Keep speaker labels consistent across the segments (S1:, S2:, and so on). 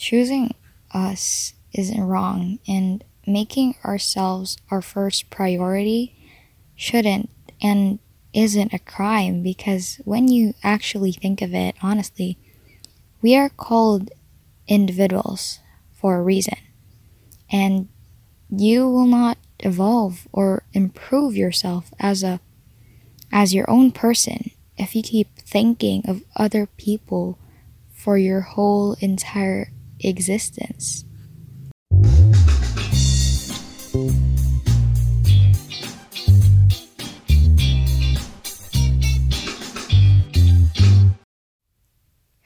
S1: choosing us isn't wrong, and making ourselves our first priority shouldn't and isn't a crime because when you actually think of it honestly, we are called individuals for a reason. And you will not evolve or improve yourself as a as your own person if you keep thinking of other people for your whole entire existence.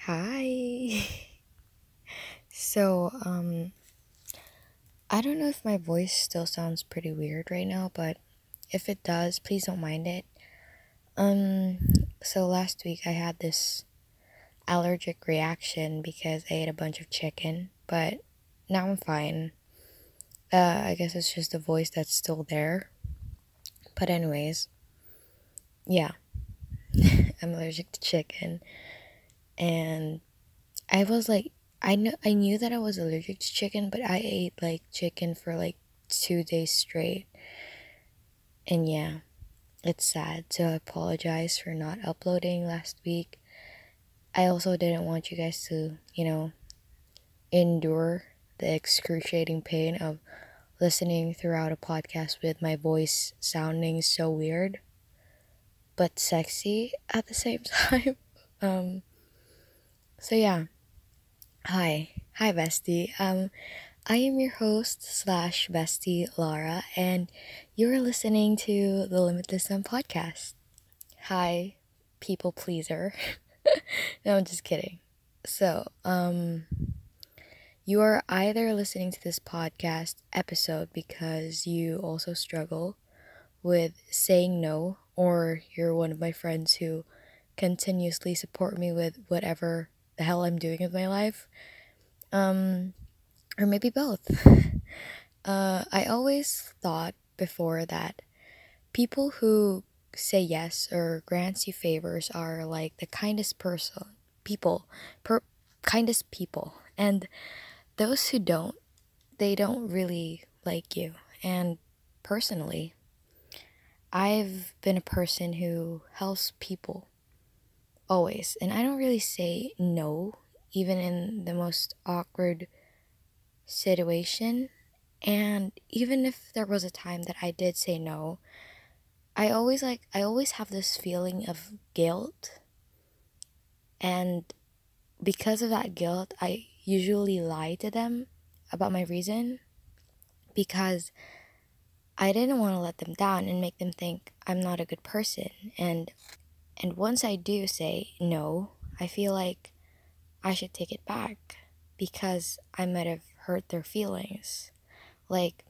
S1: Hi. So, um, I don't know if my voice still sounds pretty weird right now, but if it does, please don't mind it. Um, so last week I had this allergic reaction because I ate a bunch of chicken, but now I'm fine. Uh, I guess it's just the voice that's still there. But, anyways, yeah, I'm allergic to chicken, and I was like, I know I knew that I was allergic to chicken, but I ate like chicken for like two days straight, and yeah, it's sad. So I apologize for not uploading last week. I also didn't want you guys to, you know, endure the excruciating pain of listening throughout a podcast with my voice sounding so weird but sexy at the same time. um so yeah. Hi. Hi bestie. Um I am your host slash bestie Lara and you're listening to the Limitless Sun podcast. Hi, people pleaser. no, I'm just kidding. So, um, you are either listening to this podcast episode because you also struggle with saying no, or you're one of my friends who continuously support me with whatever the hell I'm doing with my life. Um, or maybe both. uh, I always thought before that people who say yes or grants you favors are like the kindest person people per kindest people. And those who don't they don't really like you. And personally i've been a person who helps people always. And i don't really say no even in the most awkward situation. And even if there was a time that i did say no I always like I always have this feeling of guilt and because of that guilt I usually lie to them about my reason because I didn't want to let them down and make them think I'm not a good person and and once I do say no, I feel like I should take it back because I might have hurt their feelings. Like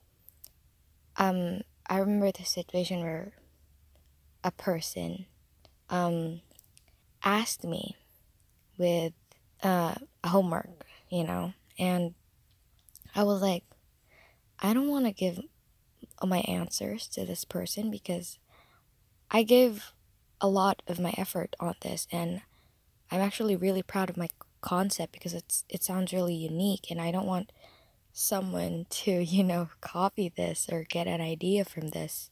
S1: um I remember the situation where a person um, asked me with uh, homework, you know, and I was like, I don't want to give my answers to this person because I gave a lot of my effort on this and I'm actually really proud of my concept because it's it sounds really unique and I don't want someone to, you know, copy this or get an idea from this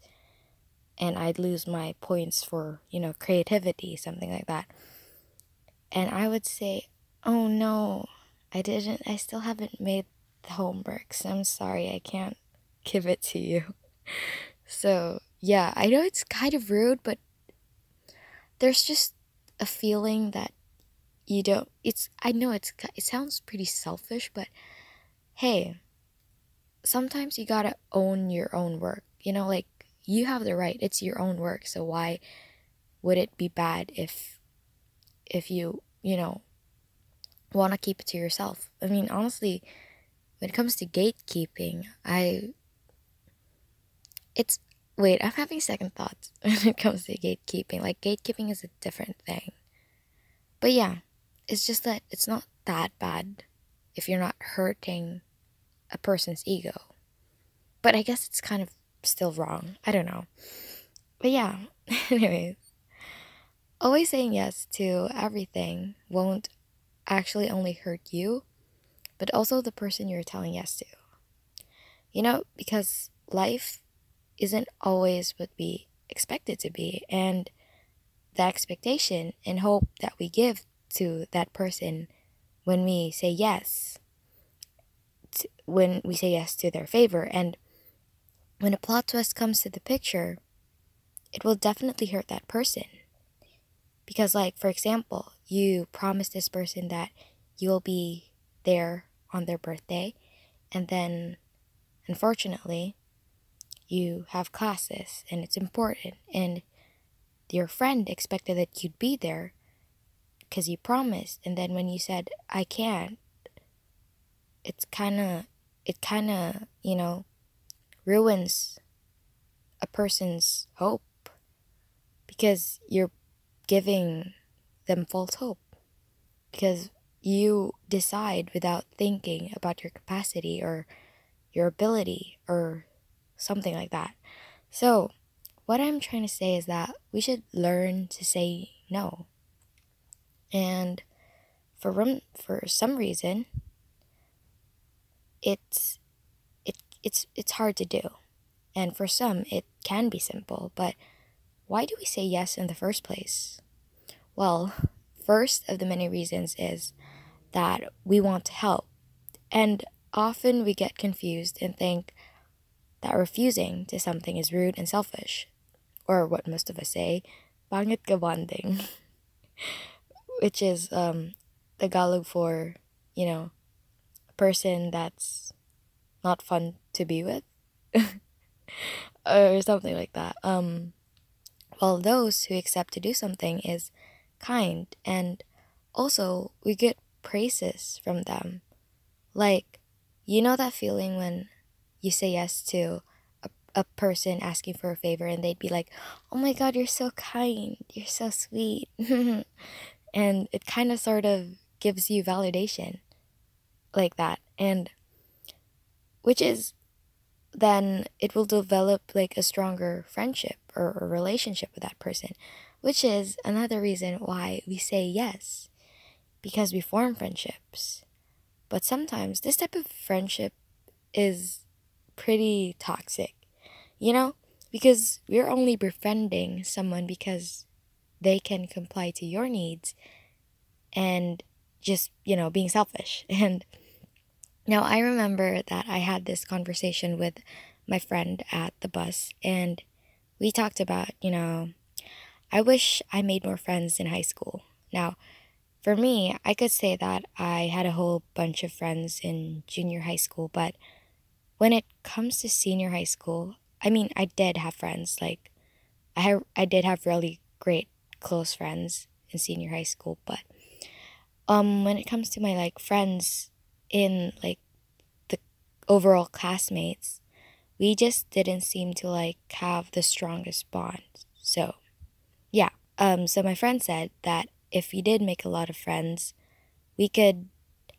S1: and I'd lose my points for, you know, creativity, something like that. And I would say, oh no, I didn't, I still haven't made the homework, so I'm sorry, I can't give it to you. So, yeah, I know it's kind of rude, but there's just a feeling that you don't, it's, I know it's, it sounds pretty selfish, but hey, sometimes you gotta own your own work. You know, like you have the right. It's your own work. So why would it be bad if if you, you know, want to keep it to yourself? I mean, honestly, when it comes to gatekeeping, I it's wait, I'm having second thoughts when it comes to gatekeeping. Like gatekeeping is a different thing. But yeah, it's just that it's not that bad if you're not hurting a person's ego. But I guess it's kind of still wrong. I don't know. But yeah, anyways. Always saying yes to everything won't actually only hurt you, but also the person you're telling yes to. You know, because life isn't always what we expect it to be, and the expectation and hope that we give to that person when we say yes, when we say yes to their favor, and when a plot twist comes to the picture, it will definitely hurt that person. Because, like, for example, you promise this person that you'll be there on their birthday, and then unfortunately, you have classes and it's important, and your friend expected that you'd be there because you promised, and then when you said, I can't, it's kind of, it kind of, you know, ruins a person's hope because you're giving them false hope because you decide without thinking about your capacity or your ability or something like that. So, what I'm trying to say is that we should learn to say no. And for for some reason it's it it's it's hard to do. And for some it can be simple, but why do we say yes in the first place? Well, first of the many reasons is that we want to help. And often we get confused and think that refusing to something is rude and selfish. Or what most of us say, pangit ka bonding. Which is um, Tagalog for, you know, a person that's not fun to be with. or something like that. Um, those who accept to do something is kind and also we get praises from them. Like, you know that feeling when you say yes to a, a person asking for a favor and they'd be like, oh my god, you're so kind, you're so sweet. and it kind of sort of gives you validation like that. And which is then it will develop like a stronger friendship or relationship with that person, which is another reason why we say yes because we form friendships. But sometimes this type of friendship is pretty toxic, you know, because we're only befriending someone because they can comply to your needs and just, you know, being selfish. And now, I remember that I had this conversation with my friend at the bus, and we talked about, you know, I wish I made more friends in high school. Now, for me, I could say that I had a whole bunch of friends in junior high school, but when it comes to senior high school, I mean, I did have friends. Like, I have, I did have really great close friends in senior high school, but um, when it comes to my like friends in like the overall classmates, we just didn't seem to like have the strongest bond. So, yeah. Um, so my friend said that if we did make a lot of friends, we could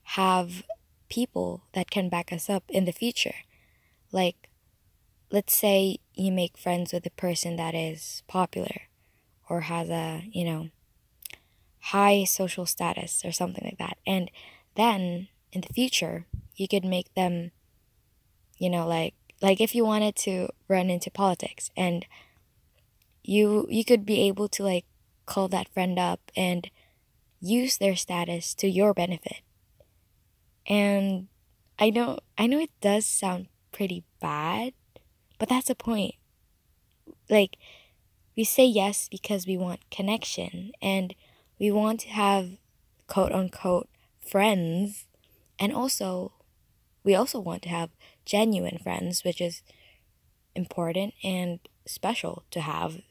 S1: have people that can back us up in the future. Like, let's say you make friends with a person that is popular or has a, you know, high social status or something like that. And then in the future you could make them you know like like if you wanted to run into politics and you you could be able to like call that friend up and use their status to your benefit. And i know i know it does sound pretty bad but that's the point. Like we say yes because we want connection and we want to have quote unquote friends and also, we also want to have genuine friends, which is important and special to have.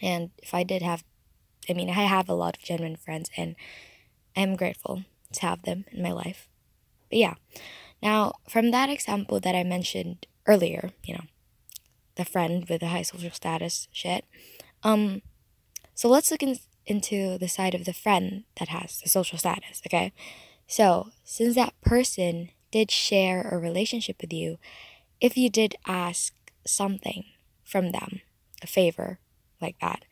S1: And if I did have, I mean, I have a lot of genuine friends, and I'm grateful to have them in my life. But yeah, now from that example that I mentioned earlier, you know, the friend with the high social status shit, um, so let's look in, into the side of the friend that has the social status, okay? So, since that person did share a relationship with you, if you did ask something from them, a favor like that,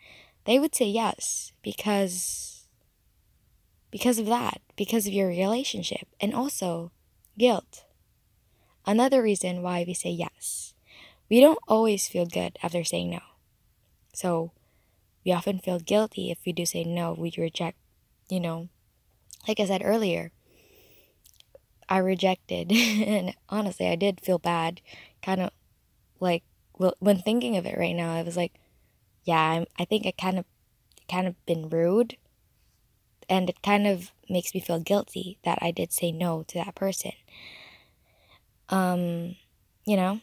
S1: they would say yes because because of that, because of your relationship, and also guilt. Another reason why we say yes. We don't always feel good after saying no. So we often feel guilty if we do say no, we reject, you know, like I said earlier, I rejected, and honestly, I did feel bad. Kind of like when thinking of it right now, I was like, yeah, I'm, I think I kind of, kind of been rude, and it kind of makes me feel guilty that I did say no to that person. Um, you know,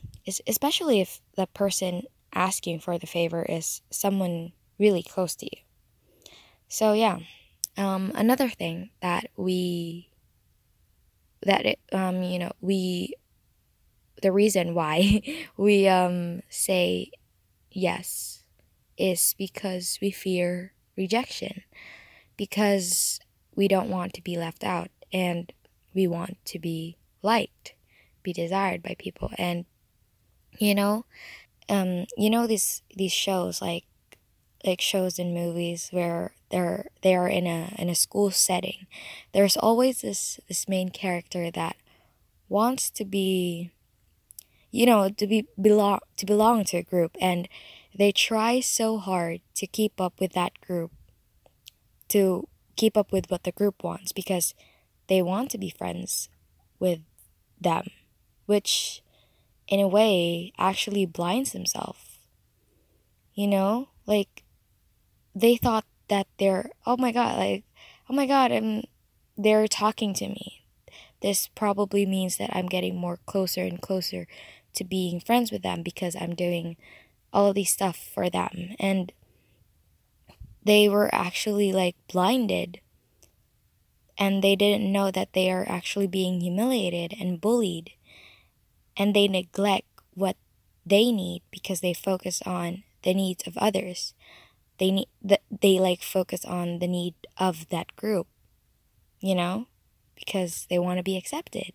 S1: especially if the person asking for the favor is someone really close to you. So yeah, um, another thing that we that it, um, you know we the reason why we um, say yes is because we fear rejection because we don't want to be left out and we want to be liked be desired by people. And you know um you know these these shows like like shows and movies where they're they are in a in a school setting there's always this this main character that wants to be you know to be belong to belong to a group and they try so hard to keep up with that group to keep up with what the group wants because they want to be friends with them which in a way actually blinds themselves you know? Like they thought that they're oh my god like oh my god i'm they're talking to me. This probably means that i'm getting more closer and closer to being friends with them because i'm doing all of these stuff for them. And they were actually like blinded. And they didn't know that they are actually being humiliated and bullied. And they neglect what they need because they focus on the needs of others they need that they like focus on the need of that group you know? Because they want to be accepted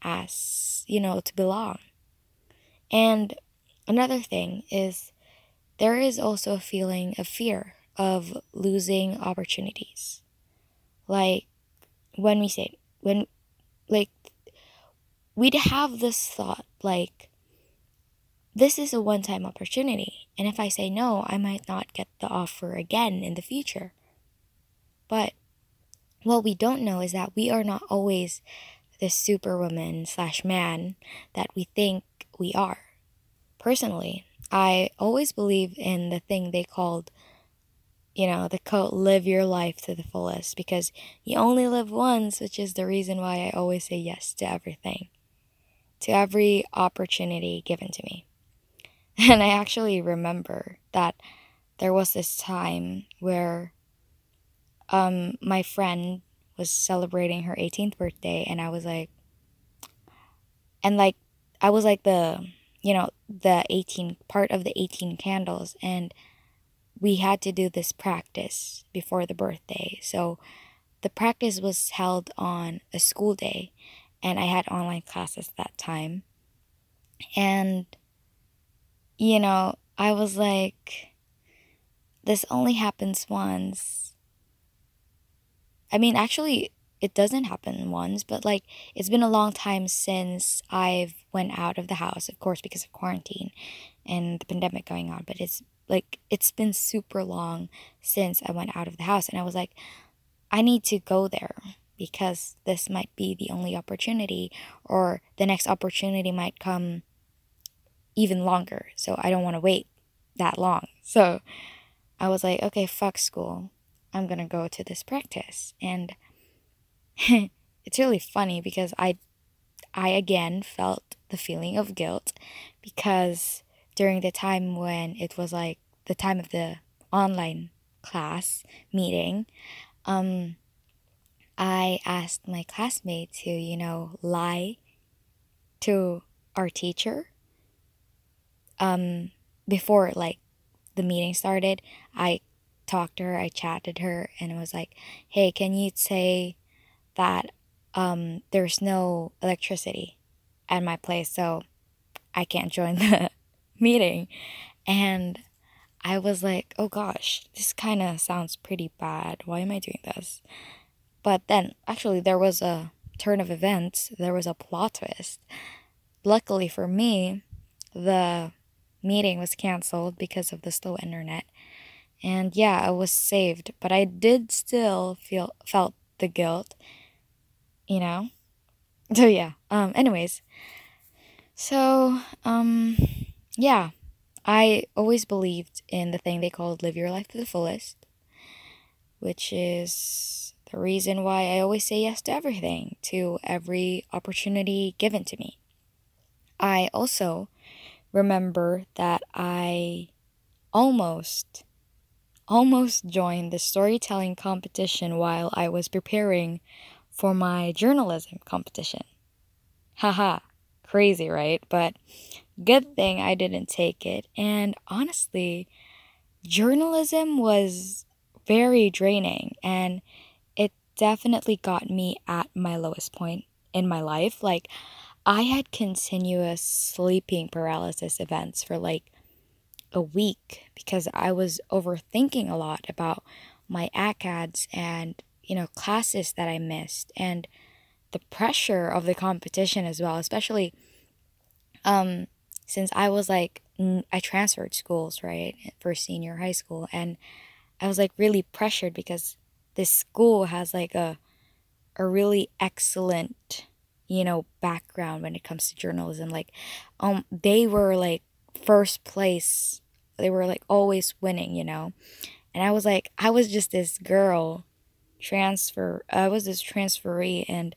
S1: as you know to belong. And another thing is there is also a feeling of fear of losing opportunities. Like when we say when like we'd have this thought like this is a one time opportunity, and if I say no, I might not get the offer again in the future. But what we don't know is that we are not always the superwoman slash man that we think we are. Personally, I always believe in the thing they called, you know, the quote, live your life to the fullest because you only live once, which is the reason why I always say yes to everything, to every opportunity given to me. And I actually remember that there was this time where um, my friend was celebrating her 18th birthday, and I was like, and like, I was like the, you know, the 18 part of the 18 candles, and we had to do this practice before the birthday. So the practice was held on a school day, and I had online classes that time. And you know, I was like, this only happens once. I mean, actually, it doesn't happen once, but like it's been a long time since I've went out of the house, of course, because of quarantine and the pandemic going on. But it's like it's been super long since I went out of the house, and I was like, I need to go there because this might be the only opportunity, or the next opportunity might come even longer. So I don't want to wait that long. So I was like, okay, fuck school. I'm going to go to this practice. And it's really funny because I I again felt the feeling of guilt because during the time when it was like the time of the online class meeting, um, I asked my classmate to, you know, lie to our teacher um, before like the meeting started, I talked to her, I chatted her, and it was like, "Hey, can you say that um, there's no electricity at my place, so I can't join the meeting?" And I was like, "Oh gosh, this kind of sounds pretty bad. Why am I doing this?" But then, actually, there was a turn of events, there was a plot twist. Luckily for me, the meeting was canceled because of the slow internet. And yeah, I was saved, but I did still feel felt the guilt, you know? So yeah. Um anyways, so um yeah, I always believed in the thing they called live your life to the fullest, which is the reason why I always say yes to everything, to every opportunity given to me. I also remember that I almost almost joined the storytelling competition while I was preparing for my journalism competition. Haha, crazy, right? But good thing I didn't take it. And honestly, journalism was very draining and it definitely got me at my lowest point in my life. Like, I had continuous sleeping paralysis events for like a week because I was overthinking a lot about my ACADS and, you know, classes that I missed and the pressure of the competition as well, especially um, since I was like, I transferred schools, right, for senior high school. And I was like really pressured because this school has like a, a really excellent you know, background when it comes to journalism. Like, um, they were like first place. They were like always winning, you know. And I was like, I was just this girl, transfer. I was this transferee, and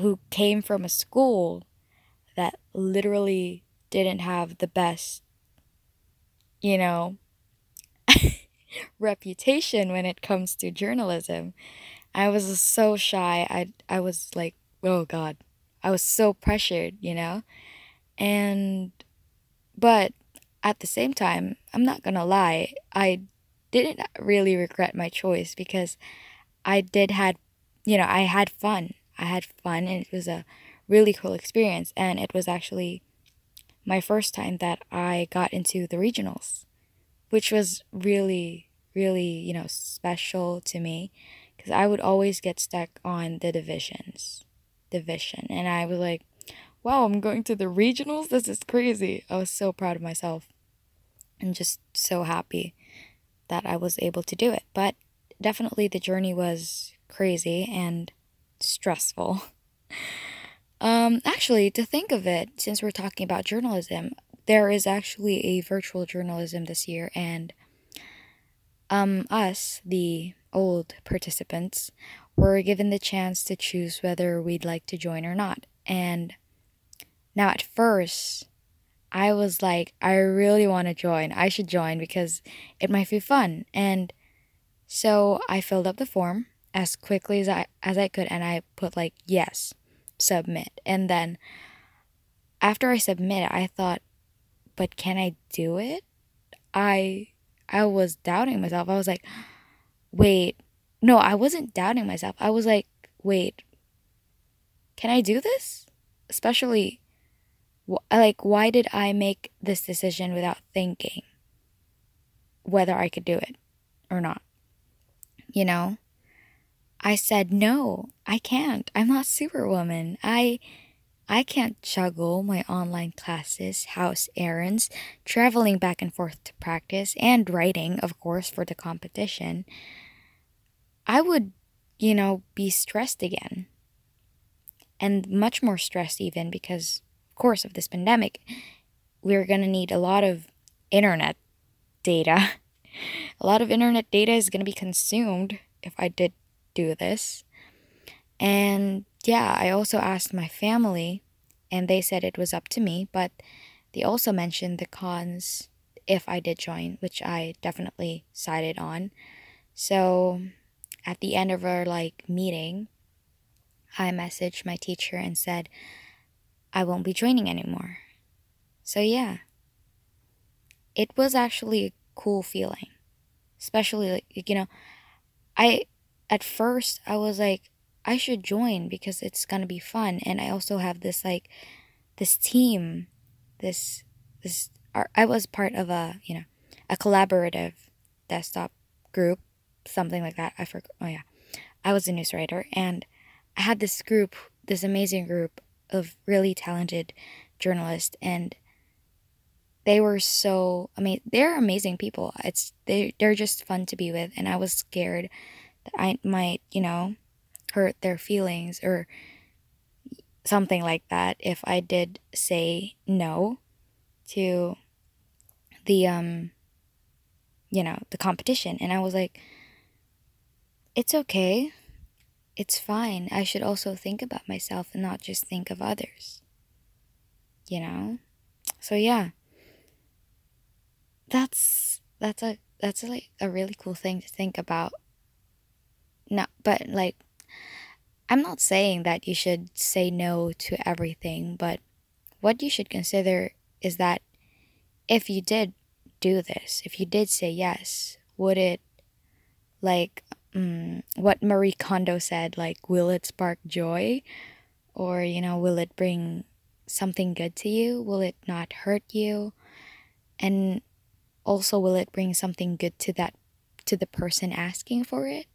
S1: who came from a school that literally didn't have the best, you know, reputation when it comes to journalism. I was so shy. I I was like oh god. I was so pressured you know? And but at the same time i'm not gonna lie i didn't really regret my choice because i did had you know i had fun. I had fun and it was a really cool experience and it was actually my first time that i got into the regionals which was really really you know special to me because i would always get stuck on the divisions division. And I was like, wow, I'm going to the regionals? This is crazy. I was so proud of myself and just so happy that I was able to do it. But definitely the journey was crazy and stressful. Um, actually, to think of it, since we're talking about journalism, there is actually a virtual journalism this year, and um, us, the old participants, were given the chance to choose whether we'd like to join or not. And now, at first, I was like, I really want to join. I should join because it might be fun. And so I filled up the form as quickly as I as I could and I put like yes, submit. And then after I submit, I thought, but can I do it? I I was doubting myself. I was like, wait, no, I wasn't doubting myself. I was like, wait, can I do this? Especially, like, why did I make this decision without thinking whether I could do it or not? You know? I said, no, I can't. I'm not Superwoman. I. I can't juggle my online classes, house errands, traveling back and forth to practice, and writing, of course, for the competition. I would, you know, be stressed again. And much more stressed, even because, of course, of this pandemic, we're going to need a lot of internet data. a lot of internet data is going to be consumed if I did do this. And yeah, I also asked my family, and they said it was up to me, but they also mentioned the cons if I did join, which I definitely sided on. So at the end of our like meeting, I messaged my teacher and said, I won't be joining anymore. So yeah. It was actually a cool feeling. Especially like you know, I at first I was like I should join because it's to be fun and I also have this like this team this this I was part of a, you know, a collaborative desktop group something like that. I forgot. Oh yeah, I was a news writer and I had this group, this amazing group of really talented journalists and they were so I mean they're amazing people. It's they they're just fun to be with and I was scared that I might, you know, hurt their feelings or something like that if I did say no to the um you know, the competition and I was like it's okay. It's fine. I should also think about myself and not just think of others. You know? So yeah that's that's a that's a, like a really cool thing to think about no but like i'm not saying that you should say no to everything but what you should consider is that if you did do this if you did say yes would it like um, what marie kondo said like will it spark joy? Or you know will it bring something good to you? Will it not hurt you? And also will it bring something good to that to the person asking for it?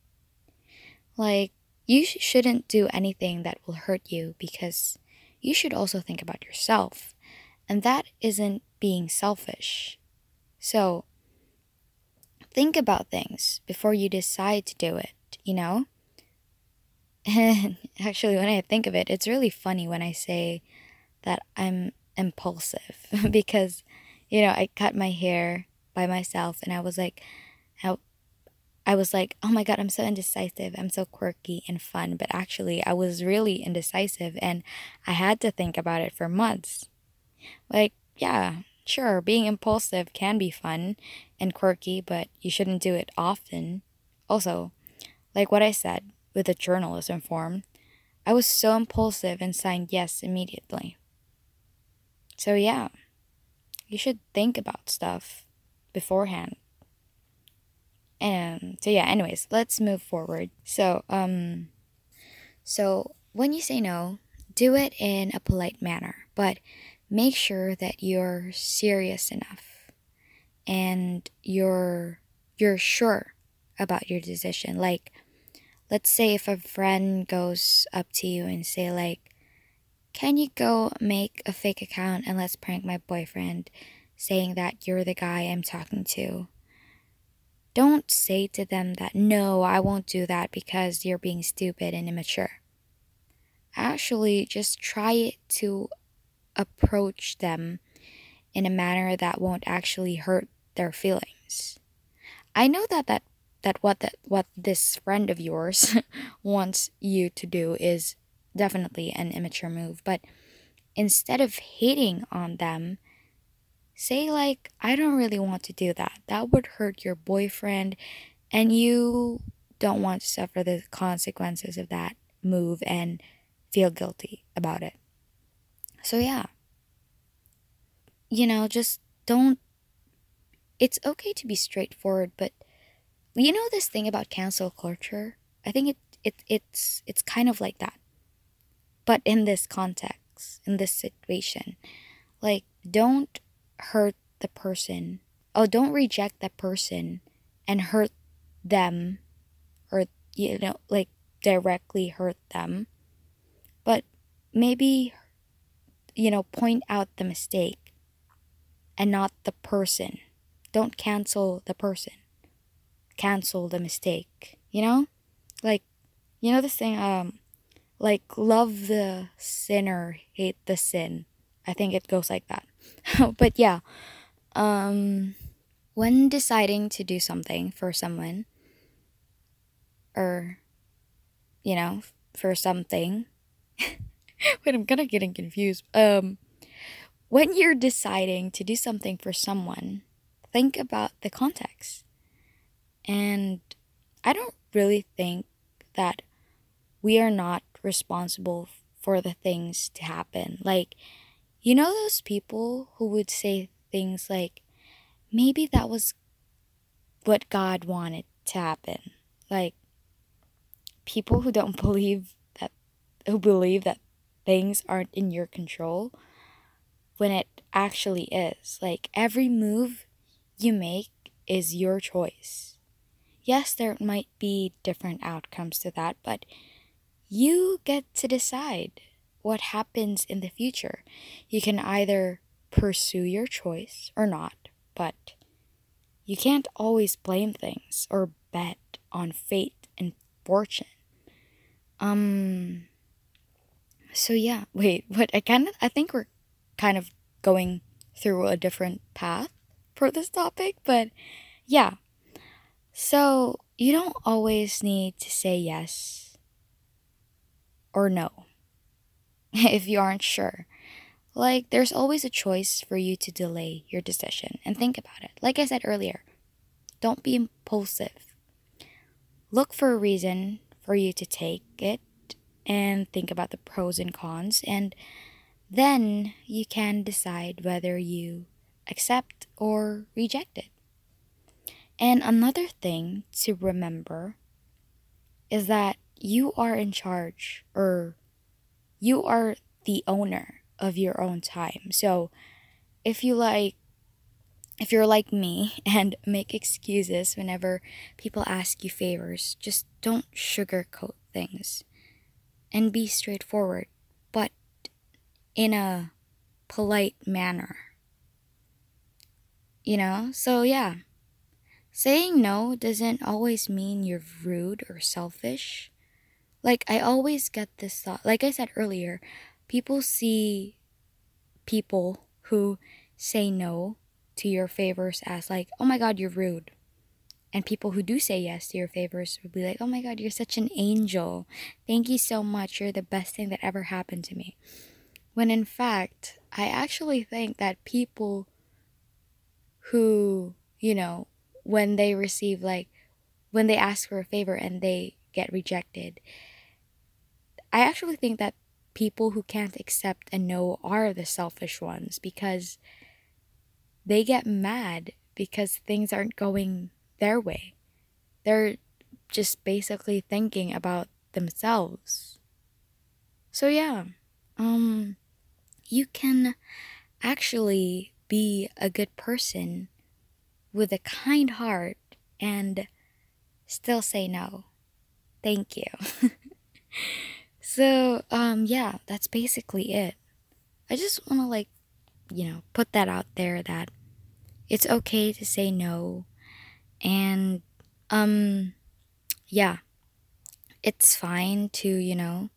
S1: Like you sh- shouldn't do anything that will hurt you because you should also think about yourself. And that isn't being selfish. So think about things before you decide to do it you know and actually when i think of it it's really funny when i say that i'm impulsive because you know i cut my hair by myself and I was like how I was like, "Oh my god, I'm so indecisive. I'm so quirky and fun." But actually, I was really indecisive and I had to think about it for months. Like, yeah, sure, being impulsive can be fun and quirky, but you shouldn't do it often. Also, like what I said with the journalism form, I was so impulsive and signed yes immediately. So, yeah, you should think about stuff beforehand. And so yeah, anyways, let's move forward. So, um so when you say no, do it in a polite manner, but make sure that you're serious enough and you're you're sure about your decision. Like let's say if a friend goes up to you and say like can you go make a fake account and let's prank my boyfriend saying that you're the guy I'm talking to. Don't say to them that, no, I won't do that because you're being stupid and immature. Actually, just try it to approach them in a manner that won't actually hurt their feelings. I know that that, that what that what this friend of yours wants you to do is definitely an immature move, but instead of hating on them, Say, like, I don't really want to do that. That would hurt your boyfriend, and you don't want to suffer the consequences of that move and feel guilty about it. So, yeah. You know, just don't. It's okay to be straightforward, but you know this thing about cancel culture? I think it, it it's it's kind of like that. But in this context, in this situation, like don't hurt the person. Oh, don't reject that person and hurt them or, you know, like directly hurt them. But maybe, you know, point out the mistake and not the person. Don't cancel the person. Cancel the mistake. You know? Like, you know this thing, um, like love the sinner, hate the sin. I think it goes like that. but yeah, um, when deciding to do something for someone, or, you know, for something, wait, I'm kind of getting confused. Um, when you're deciding to do something for someone, think about the context. And I don't really think that we are not responsible for the things to happen. Like, you know those people who would say things like, maybe that was what God wanted to happen. Like, people who don't believe that, who believe that things aren't in your control when it actually is. Like, every move you make is your choice.
S2: yes, there might be different outcomes to that, but you get to decide what happens in the future. You can either pursue your choice or not, but you can't always blame things or bet on fate and fortune. Um so yeah, wait, what I kind of I think we're kind of going through a different path for this topic, but yeah. So, you don't always need to say yes or no if you aren't sure. Like, there's always a choice for you to delay your decision and think about it. Like I said earlier, don't be impulsive. Look for a reason for you to take it and think about the pros and cons, and then you can decide whether you accept or reject it. And another thing to remember is that you are in charge or you are the owner of your own time. So if you like if you're like me and make excuses whenever people ask you favors, just don't sugarcoat things and be straightforward, but in a polite manner. You know? So, yeah. Saying no doesn't always mean you're rude or selfish. Like, I always get this thought. Like I said earlier, people see people who say no to your favors as, like, oh my god, you're rude. And people who do say yes to your favors will be like, oh my God, you're such an angel. Thank you so much. You're the best thing that ever happened to me. When in fact, I actually think that people who, you know, when they receive, like, when they ask for a favor and they get rejected, I actually think that people who can't accept and no are the selfish ones because they get mad because things aren't going their way. They're just basically thinking about themselves. So yeah, um you can actually be a good person with a kind heart and still say no. Thank you. so, um yeah, that's basically it. I just want to like, you know, put that out there that it's okay to say no and um yeah. It's fine to, you know,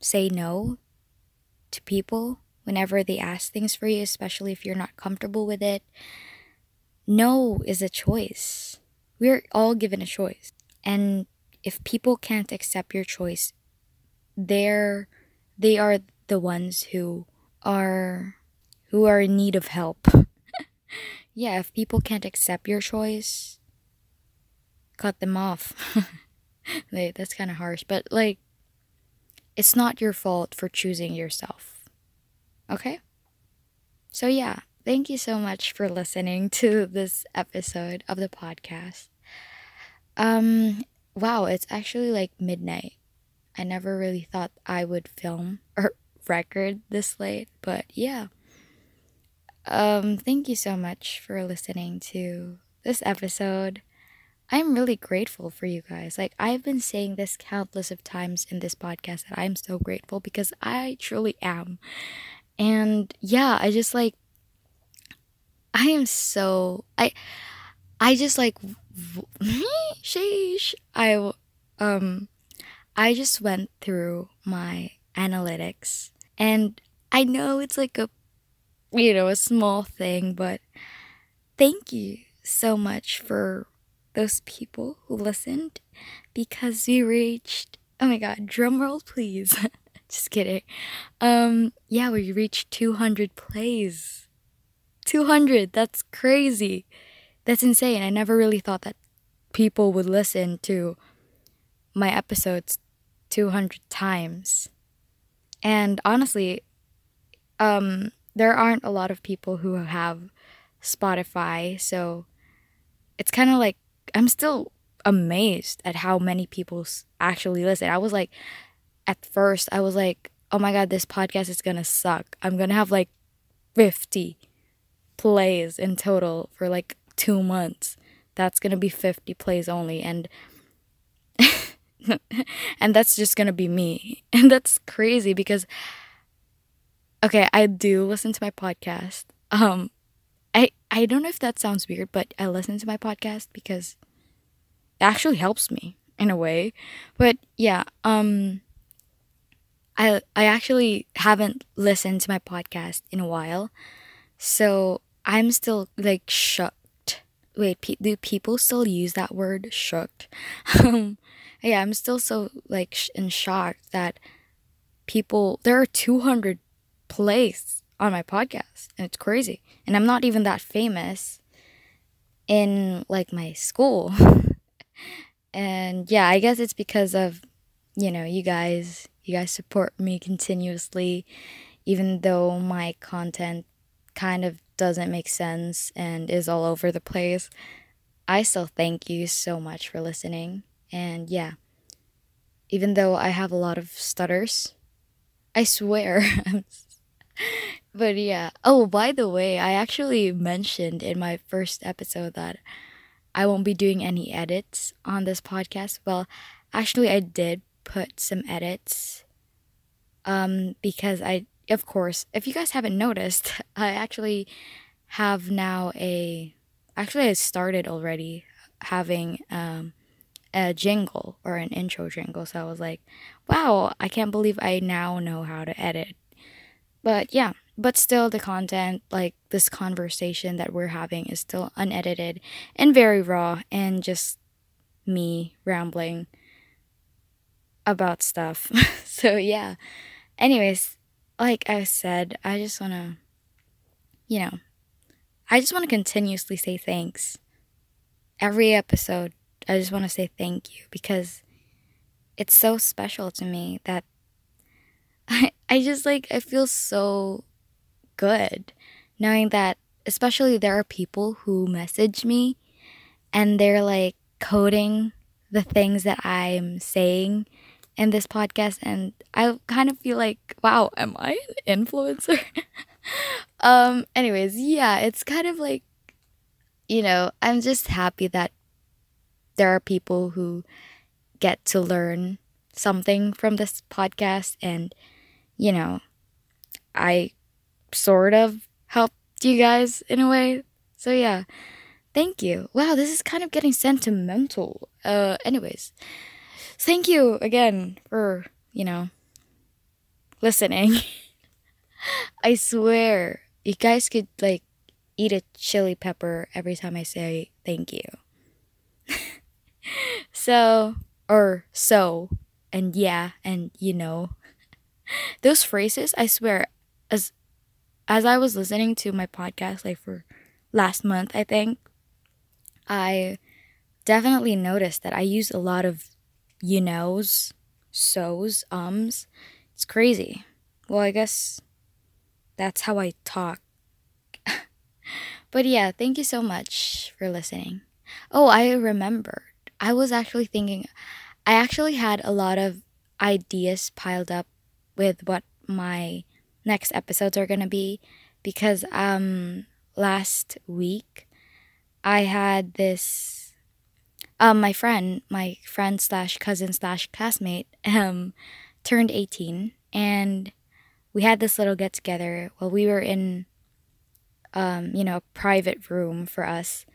S2: say no to people whenever they ask things for you, especially if you're not comfortable with it. No is a choice. We're all given a choice. And if people can't accept your choice, they're they are the ones who are who are in need of help. yeah, if people can't accept your choice, cut them off. That's kind of harsh, but like, it's not your fault for choosing yourself. Okay? So, yeah, thank you so much for listening to this episode of the podcast. Um, wow, it's actually like midnight. I never really thought I would film or record this late, but yeah. Um, thank you so much for listening to this episode. I'm really grateful for you guys. Like I've been saying this countless of times in this podcast that I'm so grateful because I truly am. And yeah, I just like I am so I I just like sheesh. I um I just went through my analytics and I know it's like a you know, a small thing, but thank you so much for those people who listened because we reached oh my god drum roll please. Just kidding. Um yeah we reached 200 plays. 200 that's crazy. That's insane. I never really thought that people would listen to my episodes 200 times. And honestly um there aren't a lot of people who have spotify so it's kind of like I'm still amazed at how many people actually listen. I was like, at first, I was like, oh my God, this podcast is gonna suck. I'm gonna have like 50 plays in total for like two months. that's gonna be 50 plays only and and that's just gonna be me and that's crazy because okay i do listen to my podcast um i i don't know if that sounds weird but i listen to my podcast because it actually helps me in a way. But yeah um i i actually haven't listened to my podcast in a while. So i'm still like shocked. Wait pe- do people still use that word shocked? Um yeah i'm still so like sh- in shock that people there are 200 plays on my podcast and it's crazy. And i'm not even that famous in like my school. And yeah i guess it's because of you know you guys you guys support me continuously even though my content kind of doesn't make sense and is all over the place. I still thank you so much for listening. And yeah even though i have a lot of stutters i swear but yeah oh by the way i actually mentioned in my first episode that I won't be doing any edits on this podcast. Well, actually, I did put some edits um, because I, of course, if you guys haven't noticed, I actually have now a, actually, I started already having um, a jingle or an intro jingle. So I was like, wow, I can't believe I now know how to edit. But yeah, but still the content like this conversation that we're having is still unedited and very raw and just me rambling about stuff. So yeah. Anyways like i said i just want to you know i just want to continuously say thanks. Every episode i just want to say thank you because it's so special to me that I, I just like i feel so good knowing that especially there are people who message me and they're like coding the things that I'm saying in this podcast and I kind of feel like wow am I an influencer? Um anyways yeah it's kind of like you know I'm just happy that there are people who get to learn something from this podcast and you know I sort of helped you guys in a way. So yeah. Thank you. Wow, this is kind of getting sentimental. Uh anyways. Thank you again for, you know, listening. I swear, you guys could like eat a chili pepper every time I say thank you. so, or so, and yeah, and you know. Those phrases, I swear, as as I was listening to my podcast, like for last month, I think, I definitely noticed that I use a lot of you knows, so's, ums. It's crazy. Well, I guess that's how I talk. but yeah, thank you so much for listening. Oh, I remembered. I was actually thinking, I actually had a lot of ideas piled up with what my next episodes are going to be because um last week I had this um my friend, my friend slash cousin slash classmate um turned 18 and we had this little get together while we were in um you know a private room for us.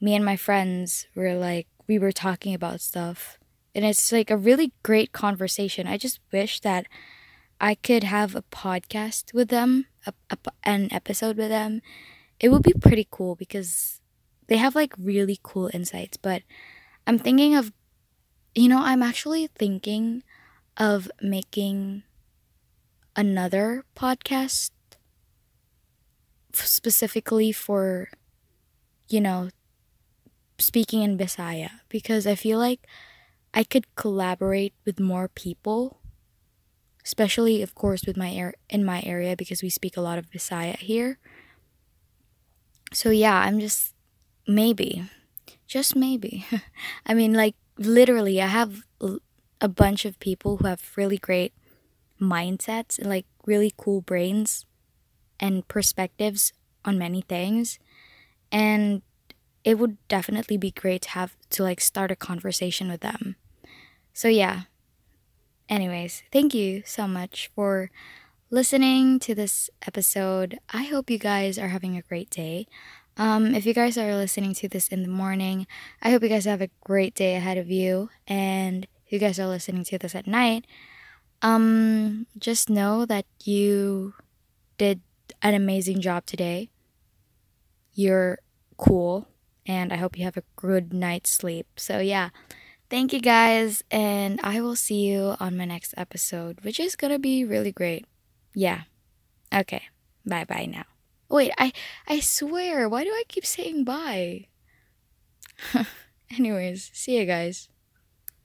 S2: Me and my friends were like we were talking about stuff and it's like a really great conversation. I just wish that I could have a podcast with them, a, a, an episode with them, it would be pretty cool because they have like really cool insights. But I'm thinking of, you know, I'm actually thinking of making another podcast specifically for, you know, speaking in Bisaya because I feel like I could collaborate with more people especially of course with my air in my area because we speak a lot of Visaya here. So yeah, I'm just maybe just maybe. I mean like literally I have a bunch of people who have really great mindsets and like really cool brains and perspectives on many things and it would definitely be great to have to like start a conversation with them. So yeah. Anyways, thank you so much for listening to this episode. I hope you guys are having a great day. Um, if you guys are listening to this in the morning, I hope you guys have a great day ahead of you. And if you guys are listening to this at night, um, just know that you did an amazing job today. You're cool, and I hope you have a good night's sleep. So, yeah, thank you guys, and I will see you on my next episode, which is gonna be really great. Yeah. Okay. Bye bye now. Wait, I I swear, why do I keep saying bye? Anyways, see you guys.